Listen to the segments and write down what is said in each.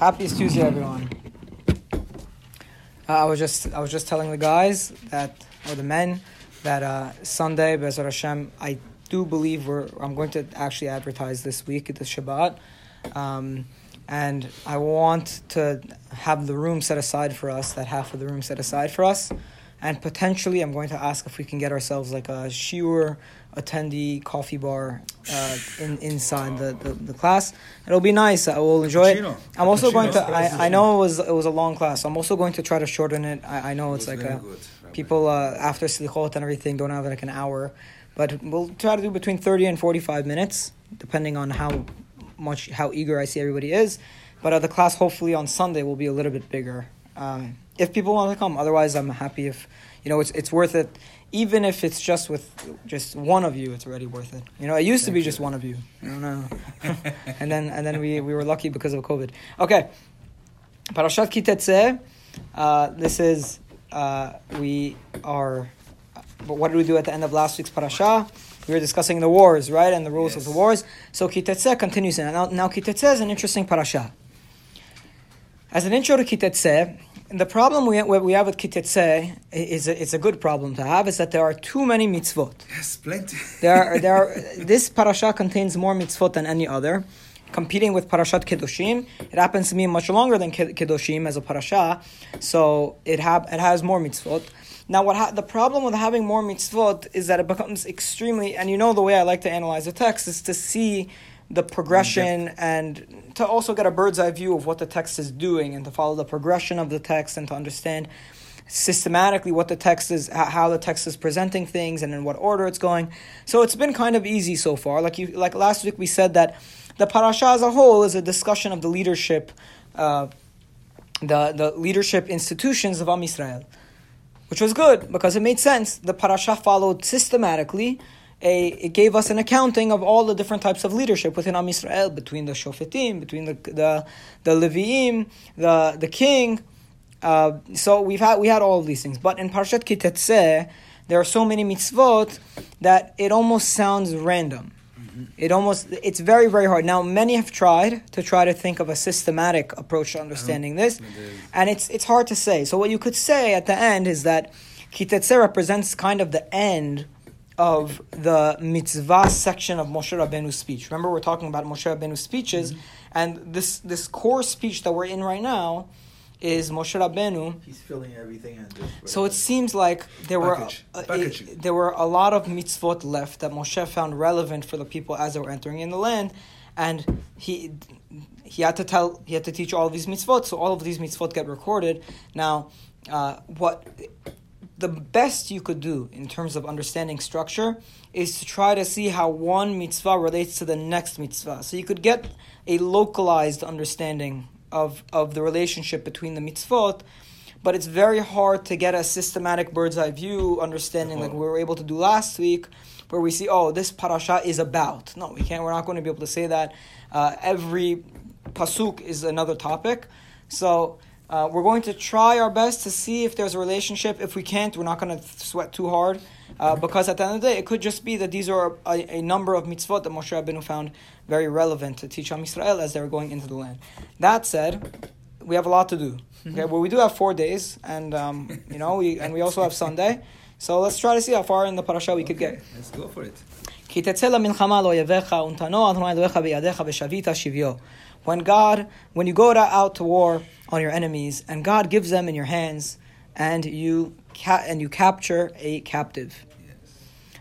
Happiest Tuesday, everyone. Uh, I was just I was just telling the guys that or the men that uh, Sunday, Be'ezrat Hashem, I do believe we're I'm going to actually advertise this week at the Shabbat, um, and I want to have the room set aside for us. That half of the room set aside for us, and potentially I'm going to ask if we can get ourselves like a shiur attendee coffee bar uh, in, inside the, the, the, class. It'll be nice. I will enjoy it. I'm also going to. I, I know it was it was a long class. I'm also going to try to shorten it. I, I know it's it like a, people uh, after slichot and everything don't have like an hour, but we'll try to do between 30 and 45 minutes, depending on how much how eager I see everybody is. But uh, the class hopefully on Sunday will be a little bit bigger. Um, if people want to come, otherwise I'm happy if you know it's it's worth it even if it's just with just one of you, it's already worth it. You know, it used to be just one of you. I don't know. and then and then we, we were lucky because of COVID. Okay. Parashat Ki Tetzeh. Uh, this is uh, we are. But what did we do at the end of last week's parasha? We were discussing the wars, right, and the rules yes. of the wars. So Ki Tetzeh continues. Now, now Ki Tetzeh is an interesting parasha. As an intro to Ki Tetzeh, the problem we, we have with Ki Tetzeh is a, it's a good problem to have is that there are too many mitzvot. Yes, plenty. there are, there are, this parasha contains more mitzvot than any other, competing with Parashat Kedoshim. It happens to be much longer than Kedoshim as a parasha, so it, have, it has more mitzvot. Now, what ha- the problem with having more mitzvot is that it becomes extremely, and you know the way I like to analyze a text is to see the progression and to also get a bird's eye view of what the text is doing and to follow the progression of the text and to understand systematically what the text is how the text is presenting things and in what order it's going. So it's been kind of easy so far. Like you like last week we said that the parasha as a whole is a discussion of the leadership uh, the, the leadership institutions of Am Yisrael which was good because it made sense. The parasha followed systematically a, it gave us an accounting of all the different types of leadership within Am Yisrael, between the Shofetim, between the the, the Leviim, the the king. Uh, so we've had we had all of these things, but in Parshat Ki Tetzeh, there are so many mitzvot that it almost sounds random. Mm-hmm. It almost it's very very hard. Now many have tried to try to think of a systematic approach to understanding this, and it's it's hard to say. So what you could say at the end is that Ki Tetzeh represents kind of the end of the mitzvah section of Moshe Rabbeinu's speech. Remember, we're talking about Moshe Rabbeinu's speeches, mm-hmm. and this this core speech that we're in right now is Moshe Rabbeinu. He's filling everything in. So it seems like there were a, a, there were a lot of mitzvot left that Moshe found relevant for the people as they were entering in the land, and he he had to tell he had to teach all of these mitzvot. So all of these mitzvot get recorded. Now, uh, what the best you could do in terms of understanding structure is to try to see how one mitzvah relates to the next mitzvah. So you could get a localized understanding of, of the relationship between the mitzvot, but it's very hard to get a systematic bird's eye view understanding like we were able to do last week, where we see, oh, this parasha is about. No, we can't, we're not going to be able to say that. Uh, every pasuk is another topic. So uh, we're going to try our best to see if there's a relationship. If we can't, we're not going to sweat too hard. Uh, because at the end of the day, it could just be that these are a, a number of mitzvot that Moshe Rabbeinu found very relevant to teach Am Yisrael as they were going into the land. That said, we have a lot to do. Okay, well, we do have four days, and um, you know, we and we also have Sunday. So let's try to see how far in the parasha we okay, could get. Let's go for it. When God, when you go out to war on your enemies and God gives them in your hands and you ca- and you capture a captive.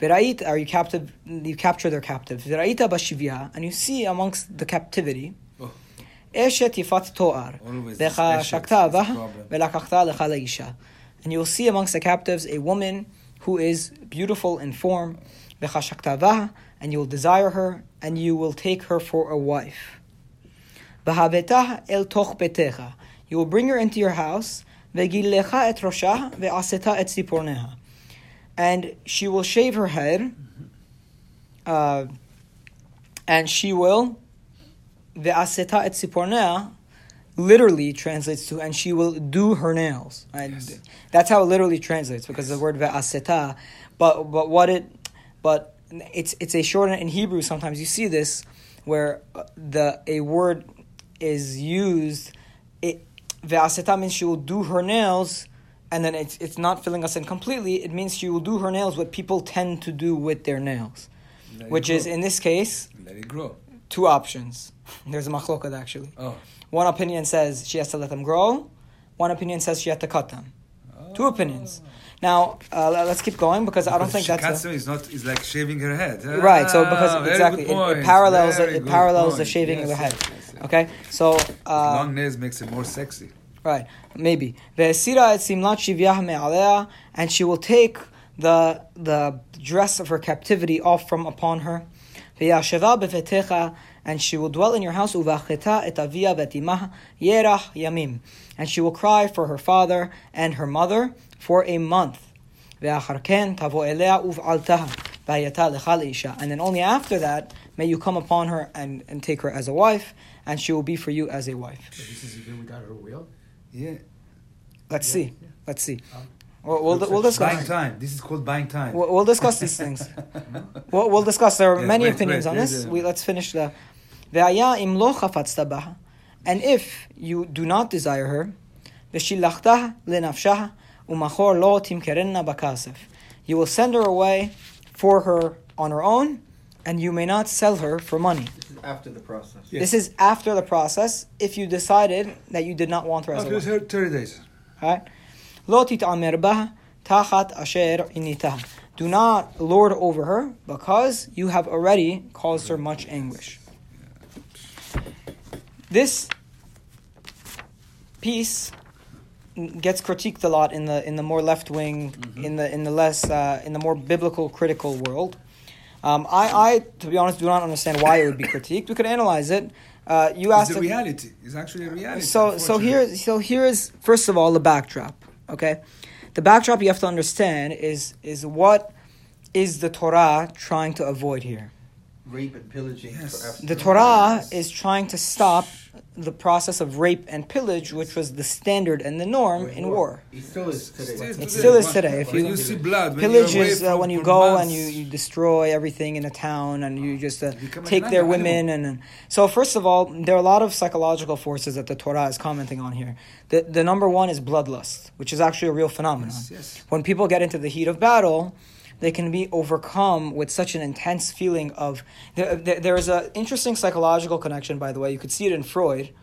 Yes. are you captive you capture their captive. And you see amongst the captivity Eshet Yifat Toar. And you will see amongst the captives a woman who is beautiful in form, and you will desire her, and you will take her for a wife. El toch betecha. You will bring her into your house. Vegilecha et roshah ve'aseta et ziporneha. And she will shave her head. Uh, and she will ve'aseta et ziporneha literally translates to and she will do her nails. Right? Yes. That's how it literally translates because yes. the word ve'aseta. But but what it but it's it's a shortened in Hebrew. Sometimes you see this where uh, the a word is used it ve'aseta means she will do her nails, and then it's it's not filling us in completely. It means she will do her nails what people tend to do with their nails, Let which is in this case Let it grow. two options. There's a machloket actually. Oh. One opinion says she has to let them grow. One opinion says she has to cut them. Two opinions. Now uh, let's keep going because I don't think she that's cuts a, them, it's not. It's like shaving her head. right. So Ah, because exactly it, it parallels it, good parallels the shaving Yes, of the head. Okay, so uh, Long nails makes it more sexy. Right, maybe. Ve'esira et simlat shivyah me'alea, and she will take the the dress of her captivity off from upon her. And she will dwell in your house. Uvacheta et avia ve'timah yerach yamim, and she will cry for her father and her mother for a month. Ve'achar ken tavo elea uv'altaha va'yata lecha leisha, and then only after that may you come upon her and, and take her as a wife, and she will be for you as a wife. So this is even without her will. Yeah. Let's Yeah, see. yeah. Let's see. Um, We'll, we'll, we'll like Buying time. This is called buying time. We'll, we'll discuss these things. We'll, we'll discuss. There are Yes, many wait, opinions wait, on this. a- We, let's finish the. "Ve'aya im lo chafatzta baha," And if you do not desire her, v'shilachtaha lenafshaha umachor lo timkerenna bakasef. You will send her away for her on her own, and you may not sell her for money. This is after the process. Yes. This is after the process. If you decided that you did not want her as a After wife. thir- 30 days. Right? Lo tit'amer baha tachat asher initaha. Do not lord over her because you have already caused her much anguish. This piece gets critiqued a lot in the in the more left wing, in the in the less uh, in the more biblical critical world. Um, I, I, to be honest, do not understand why it would be critiqued. We could analyze it. Uh, you asked It's a reality. It's actually a reality. so so here so here is first of all the backdrop. Okay, the backdrop you have to understand is is what is the Torah trying to avoid here? Rape and pillaging. Yes. For The Torah is trying to stop the process of rape and pillage, which was the standard and the norm in war. It still is today. It still is today. If you- you see blood, Pillage is uh, when you go months, and you, you destroy everything in a town and you just uh, take their women and, and so first of all there are a lot of psychological forces that the Torah is commenting on here. The the number one is bloodlust, which is actually a real phenomenon. Yes, yes. When people get into the heat of battle, they can be overcome with such an intense feeling of. There, there, there is an interesting psychological connection, by the way. You could see it in Freud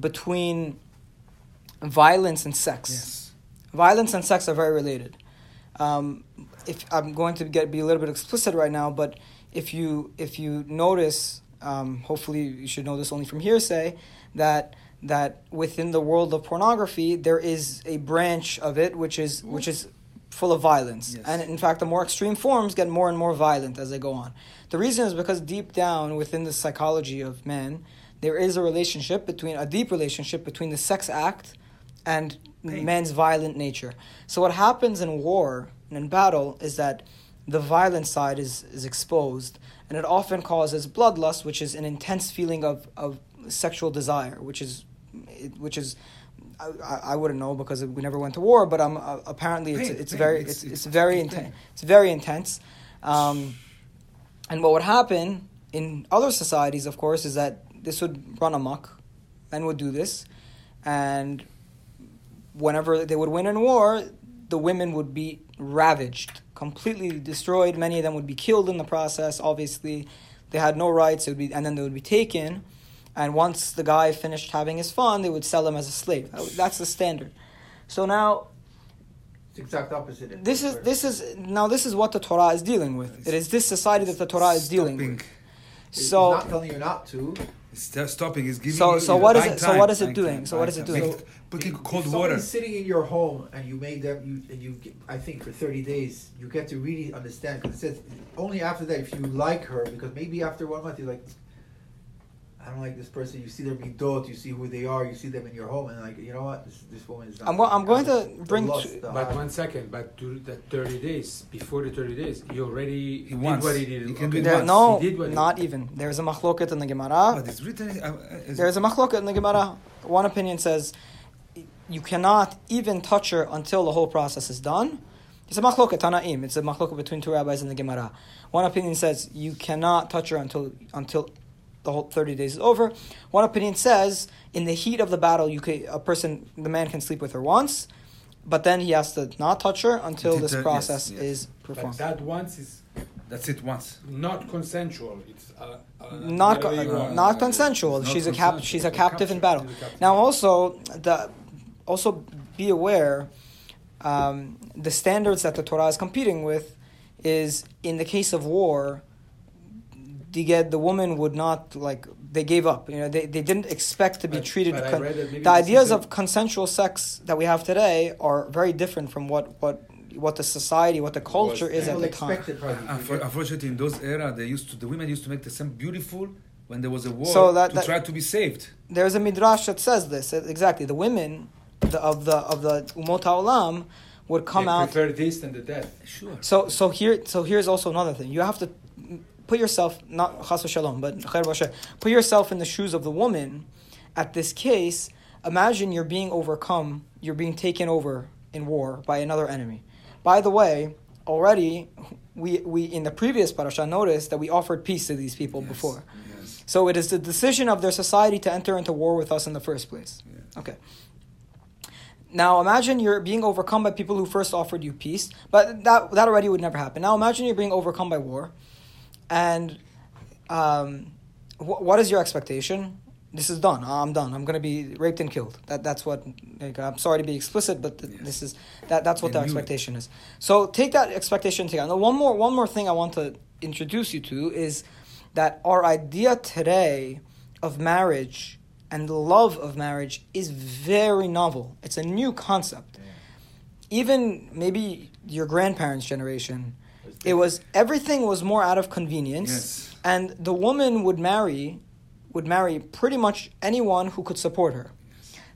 between violence and sex. Yes. Violence and sex are very related. Um, if I'm going to get be a little bit explicit right now, but if you if you notice, um, hopefully you should know this only from hearsay, that that within the world of pornography there is a branch of it which is which is full of violence, Yes. and in fact the more extreme forms get more and more violent as they go on. The reason is because deep down within the psychology of men, there is a relationship between a deep relationship between the sex act and Pain. man's violent nature. So what happens in war and in battle is that the violent side is, is exposed, and it often causes bloodlust, which is an intense feeling of, of sexual desire, which is which is I, I wouldn't know because we never went to war, but um, uh, apparently it's Pain, it's pain. very It's- it's, it's, it's very intense. It's very intense. Um, and what would happen in other societies, of course, is that this would run amok. Men would do this, and whenever they would win in war, the women would be ravaged, completely destroyed. Many of them would be killed in the process. Obviously, they had no rights. It would be, and then they would be taken. And once the guy finished having his fun, they would sell him as a slave. That's the standard. So now It's exact opposite. this is this is now this is what the Torah is dealing with. It is this society that the Torah is dealing Stopping. with. It's So not telling you not to. It's stopping. It's giving So- you, so you what is buying it- so what is it doing? time, So what buying is it doing? Make- Putting cold if water. someone's sitting in your home and you made them, you and you, get- I think for thirty days, you get to really understand because it says only after that if you like her because maybe after one month you're like, I don't like this person. You see their midot, you see who they are, you see them in your home, and like you know what, this this woman is. Not I'm go- I'm going to bring lust, to- But one second, but to the 30 days, before the 30 days, he already He did wants. what he did. He can do it There, no, He did what he not did. even. There's a machloket in the Gemara. But it's written. Uh, uh, There's a machloket in the Gemara. One opinion says you cannot even touch her until the whole process is done. It's a machloket tanaim. It's a machloket between two rabbis in the Gemara. One opinion says you cannot touch her until until the whole 30 days is over. One opinion says in the heat of the battle, you could, a person, the man can sleep with her once, but then he has to not touch her until Until this the- yes, process yes. is But performed. that once is That's it once. not consensual. It's uh, uh, not the other way co- around. not consensual. Not she's a cap. She's a captive in battle. Captive. Now, also the also be aware um, the standards that the Torah is competing with is in the case of war. The get the woman would not like they gave up. You know they, they didn't expect to be But- treated. but con- read that maybe the ideas of consensual sex that we have today are very different from what what what the society, what the culture is at the time. expect it probably. Unfortunately, in those era, they used to the women used to make themselves beautiful when there was a war So that- to that- try to be saved. there's a midrash that says this exactly. The women the, of the of the umot haolam would come they out. prefer this than the death. Sure. So so here so here's also another thing. You have to put yourself not chas v'shalom, but put yourself in the shoes of the woman. At this case, imagine you're being overcome. You're being taken over in war by another enemy. By the way, already we we in the previous parasha noticed that we offered peace to these people Yes, before. Yes. So it is the decision of their society to enter into war with us in the first place. Yeah. Okay. Now imagine you're being overcome by people who first offered you peace, but that that already would never happen. Now imagine you're being overcome by war, and um, wh- what is your expectation? This is done. I'm done. I'm going to be raped and killed. That that's what. Like, I'm sorry to be explicit, but th- this is that that's what the expectation is. So take that expectation together. Now one more one more thing I want to introduce you to is that our idea today of marriage and the love of marriage is very novel. It's a new concept. Even maybe your grandparents' generation, it was everything was more out of convenience, Yes. and the woman would marry, would marry pretty much anyone who could support her.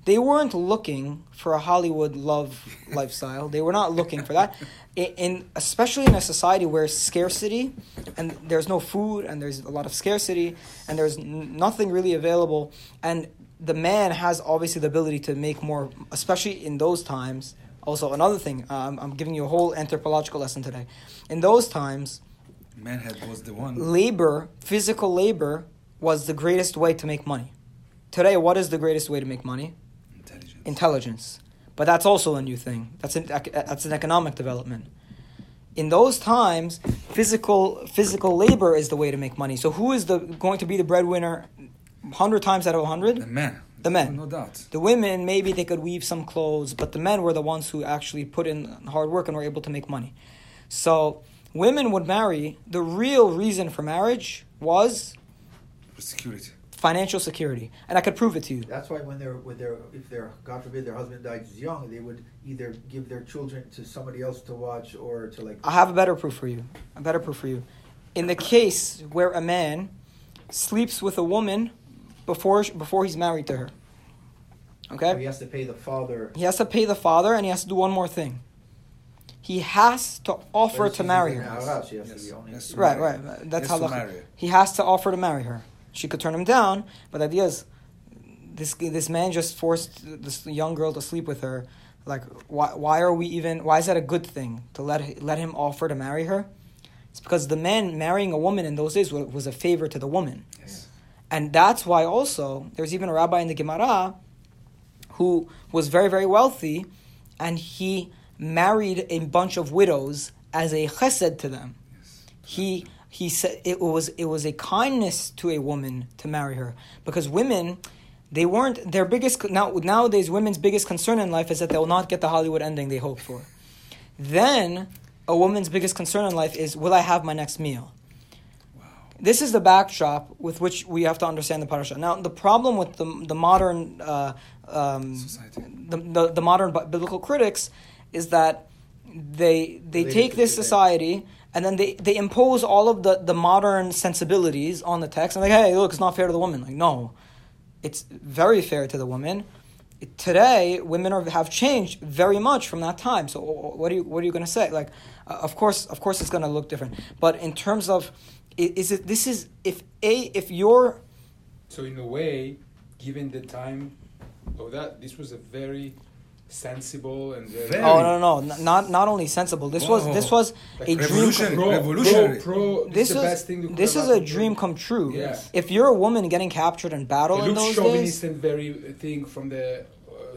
They weren't looking for a Hollywood love lifestyle. They were not looking for that. In, in especially in a society where scarcity and there's no food and there's a lot of scarcity and there's nothing really available and the man has obviously the ability to make more especially in those times also another thing um, i'm giving you a whole anthropological lesson today in those times Manhead was the one. labor, physical labor, was the greatest way to make money. Today, what is the greatest way to make money? Intelligence. Intelligence. But that's also a new thing. That's an, that's an economic development. In those times, physical physical labor is the way to make money. So who is the going to be the breadwinner? Hundred times out of the hundred, man. The men. Oh, no doubt. the women maybe they could weave some clothes, but the men were the ones who actually put in hard work and were able to make money. So women would marry. The real reason for marriage was security. financial security, and I could prove it to you. That's why when they're when they're if their God forbid their husband dies young, they would either give their children to somebody else to watch or to like. I have a better proof for you. A better proof for you. In the case where a man sleeps with a woman before before he's married to her, Okay? He has to pay the father. he has to pay the father, and he has to do one more thing. He has to offer to marry her. now or else, She has to Yes. Yes. Right, right. That's Yes, how the, marry he has to offer to marry her. She could turn him down, but the idea is, this this man just forced this young girl to sleep with her. Like, why why are we even? Why is that a good thing to let let him offer to marry her? It's because the man marrying a woman in those days was a favor to the woman, Yes. And that's why also there's even a rabbi in the Gemara who was very very wealthy, and he married a bunch of widows as a chesed to them Yes. he he said it was it was a kindness to a woman to marry her because women they weren't their biggest now nowadays women's biggest concern in life is that they'll not get the Hollywood ending they hope for. Then a woman's biggest concern in life is will I have my next meal? This is the backdrop with which we have to understand the parasha. Now, the problem with the the modern uh, um, the, the the modern biblical critics is that they they Related take this society and then they, they impose all of the, the modern sensibilities on the text and like hey look it's not fair to the woman. Like no. It's very fair to the woman. Today women are, have changed very much from that time. So what are you what are you going to say? Like uh, of course of course it's going to look different. But in terms of is it this is if a if you're So in a way, given the time of that, this was a very sensible and very, Very. Oh no, no, no, n- not not only sensible. This was this Whoa. was a dream. Revolutionary. pro, revolutionary. Pro, pro, This this is the best thing. this is a dream come true. Yes. If you're a woman getting captured in battle It in looks those chauvinist days, and very uh, thing from the surf-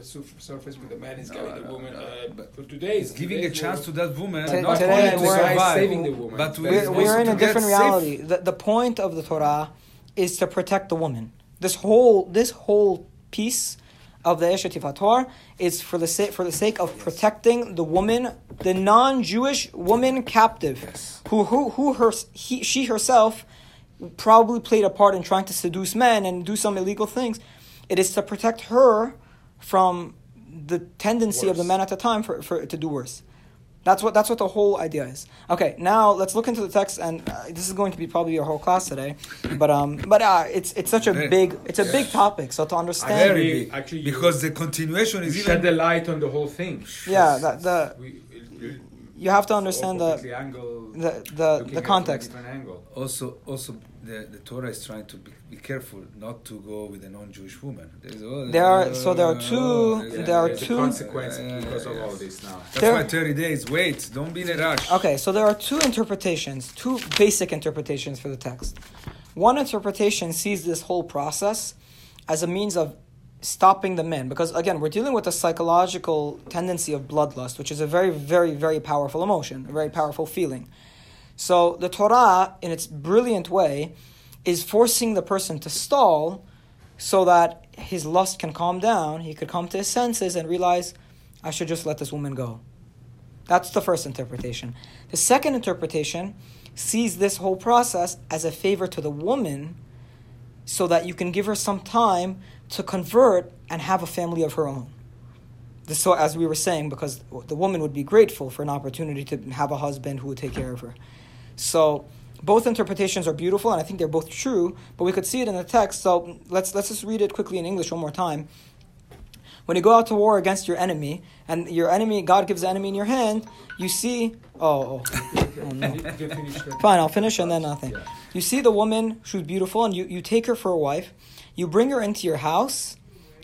surface with the man is No, carrying the woman. no, uh, but for today, It's giving a chance to that woman T- not today only to survive, saving the woman. but to Very we're, also we're in to a different reality. The, the point of the Torah is to protect the woman. This whole this whole piece of the Eshet Torah is for the sake for the sake of protecting the woman, the non-Jewish woman captive, who who who her he, she herself probably played a part in trying to seduce men and do some illegal things. It is to protect her from the tendency of the men at the time for, for to do worse. That's what that's what the whole idea is. Okay, now let's look into the text, and uh, this is going to be probably your whole class today. But um, but uh, it's it's such a Very- big it's a big topic. So to understand, Very Actually- big. actually you- because the continuation You is shed the light on the whole thing. yeah, that the We, it- you have to understand the angle, the the, the context. also also the, the Torah is trying to be, be careful not to go with a non-Jewish woman. There's, oh, There are- so there are oh, two- there's- there are There's two- consequences Yeah, yeah, because of yeah. all this now. That's There- why 30 days. Wait, don't be in a rush. Okay, so there are two interpretations, two basic interpretations for the text. One interpretation sees this whole process as a means of stopping the men, because again, we're dealing with a psychological tendency of bloodlust, which is a very, very, very powerful emotion, a very powerful feeling. So the Torah, in its brilliant way, is forcing the person to stall so that his lust can calm down, he could come to his senses and realize, I should just let this woman go. That's the first interpretation. The second interpretation sees this whole process as a favor to the woman so that you can give her some time to convert and have a family of her own. This, so, as we were saying, because the woman would be grateful for an opportunity to have a husband who would take care of her. So, both interpretations are beautiful, and I think they're both true. But we could see it in the text. So let's let's just read it quickly in English one more time. When you go out to war against your enemy, and your enemy, God gives the enemy in your hand, you see. Oh, oh, oh, oh no. Finish that. Fine, I'll finish and then nothing. Yeah. You see the woman, she's beautiful, and you, you take her for a wife. You bring her into your house,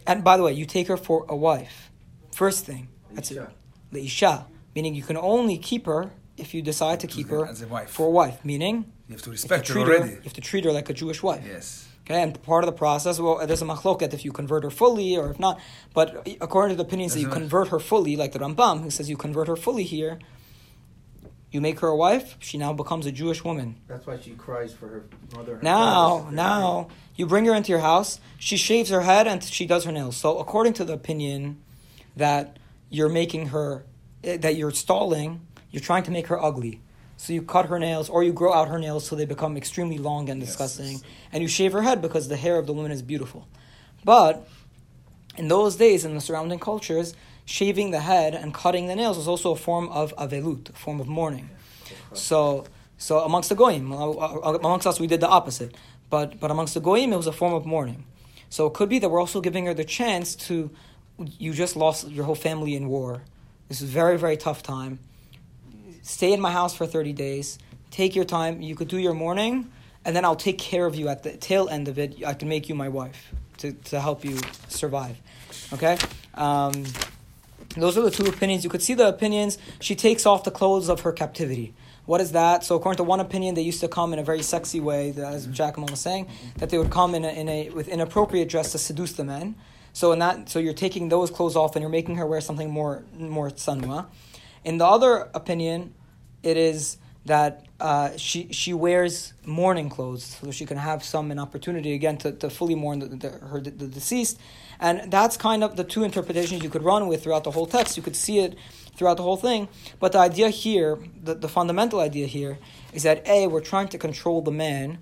and by the way, you take her for a wife. First thing. That's it. Isha. The Isha. Meaning you can only keep her if you decide to keep her As a wife. for a wife. Meaning You have to you respect to her treat her, you have to treat her like a Jewish wife. Yes. Okay, and part of the process, well, there's a machloket if you convert her fully or if not. But according to the opinions that you right. convert her fully, like the Rambam, who says you convert her fully here, you make her a wife, she now becomes a Jewish woman. That's why she cries for her mother. her Now, now, you bring her into your house, she shaves her head and she does her nails. So, according to the opinion that you're making her, eh, that you're stalling, you're trying to make her ugly. So you cut her nails, or you grow out her nails so they become extremely long and disgusting, yes. and you shave her head because the hair of the woman is beautiful. But in those days, in the surrounding cultures, shaving the head and cutting the nails was also a form of avelut, a form of mourning. So, so amongst the goyim, uh, uh, amongst us, we did the opposite. But but amongst the goyim, it was a form of mourning. So it could be that we're also giving her the chance to. You just lost your whole family in war. This is very very tough time. Stay in my house for thirty days. Take your time. You could do your mourning, and then I'll take care of you at the tail end of it. I can make you my wife to to help you survive. Okay. Um, those are the two opinions. You could see the opinions. She takes off the clothes of her captivity. What is that? So according to one opinion, they used to come in a very sexy way, as Giacomo was saying, that they would come in a, in a with inappropriate dress to seduce the men. So in that, so you're taking those clothes off and you're making her wear something more more tznua. In the other opinion, it is that uh, she she wears mourning clothes so she can have some an opportunity again to, to fully mourn the, the, her the deceased, and that's kind of the two interpretations you could run with throughout the whole text. You could see it throughout the whole thing, but the idea here, the, the fundamental idea here, is that a we're trying to control the man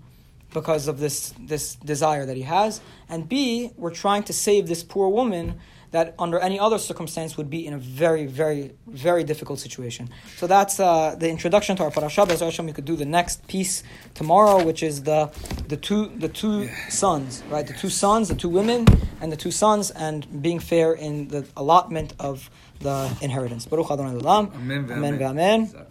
because of this this desire that he has, and b we're trying to save this poor woman that under any other circumstance would be in a very, very, very difficult situation. So that's uh, the introduction to our parasha. Be'ez Hashem, we could do the next piece tomorrow, which is the the two the two sons, right? The two sons, the two women, and the two sons, and being fair in the allotment of the inheritance. Baruch Adonai. Amen. Amen. ve'amen.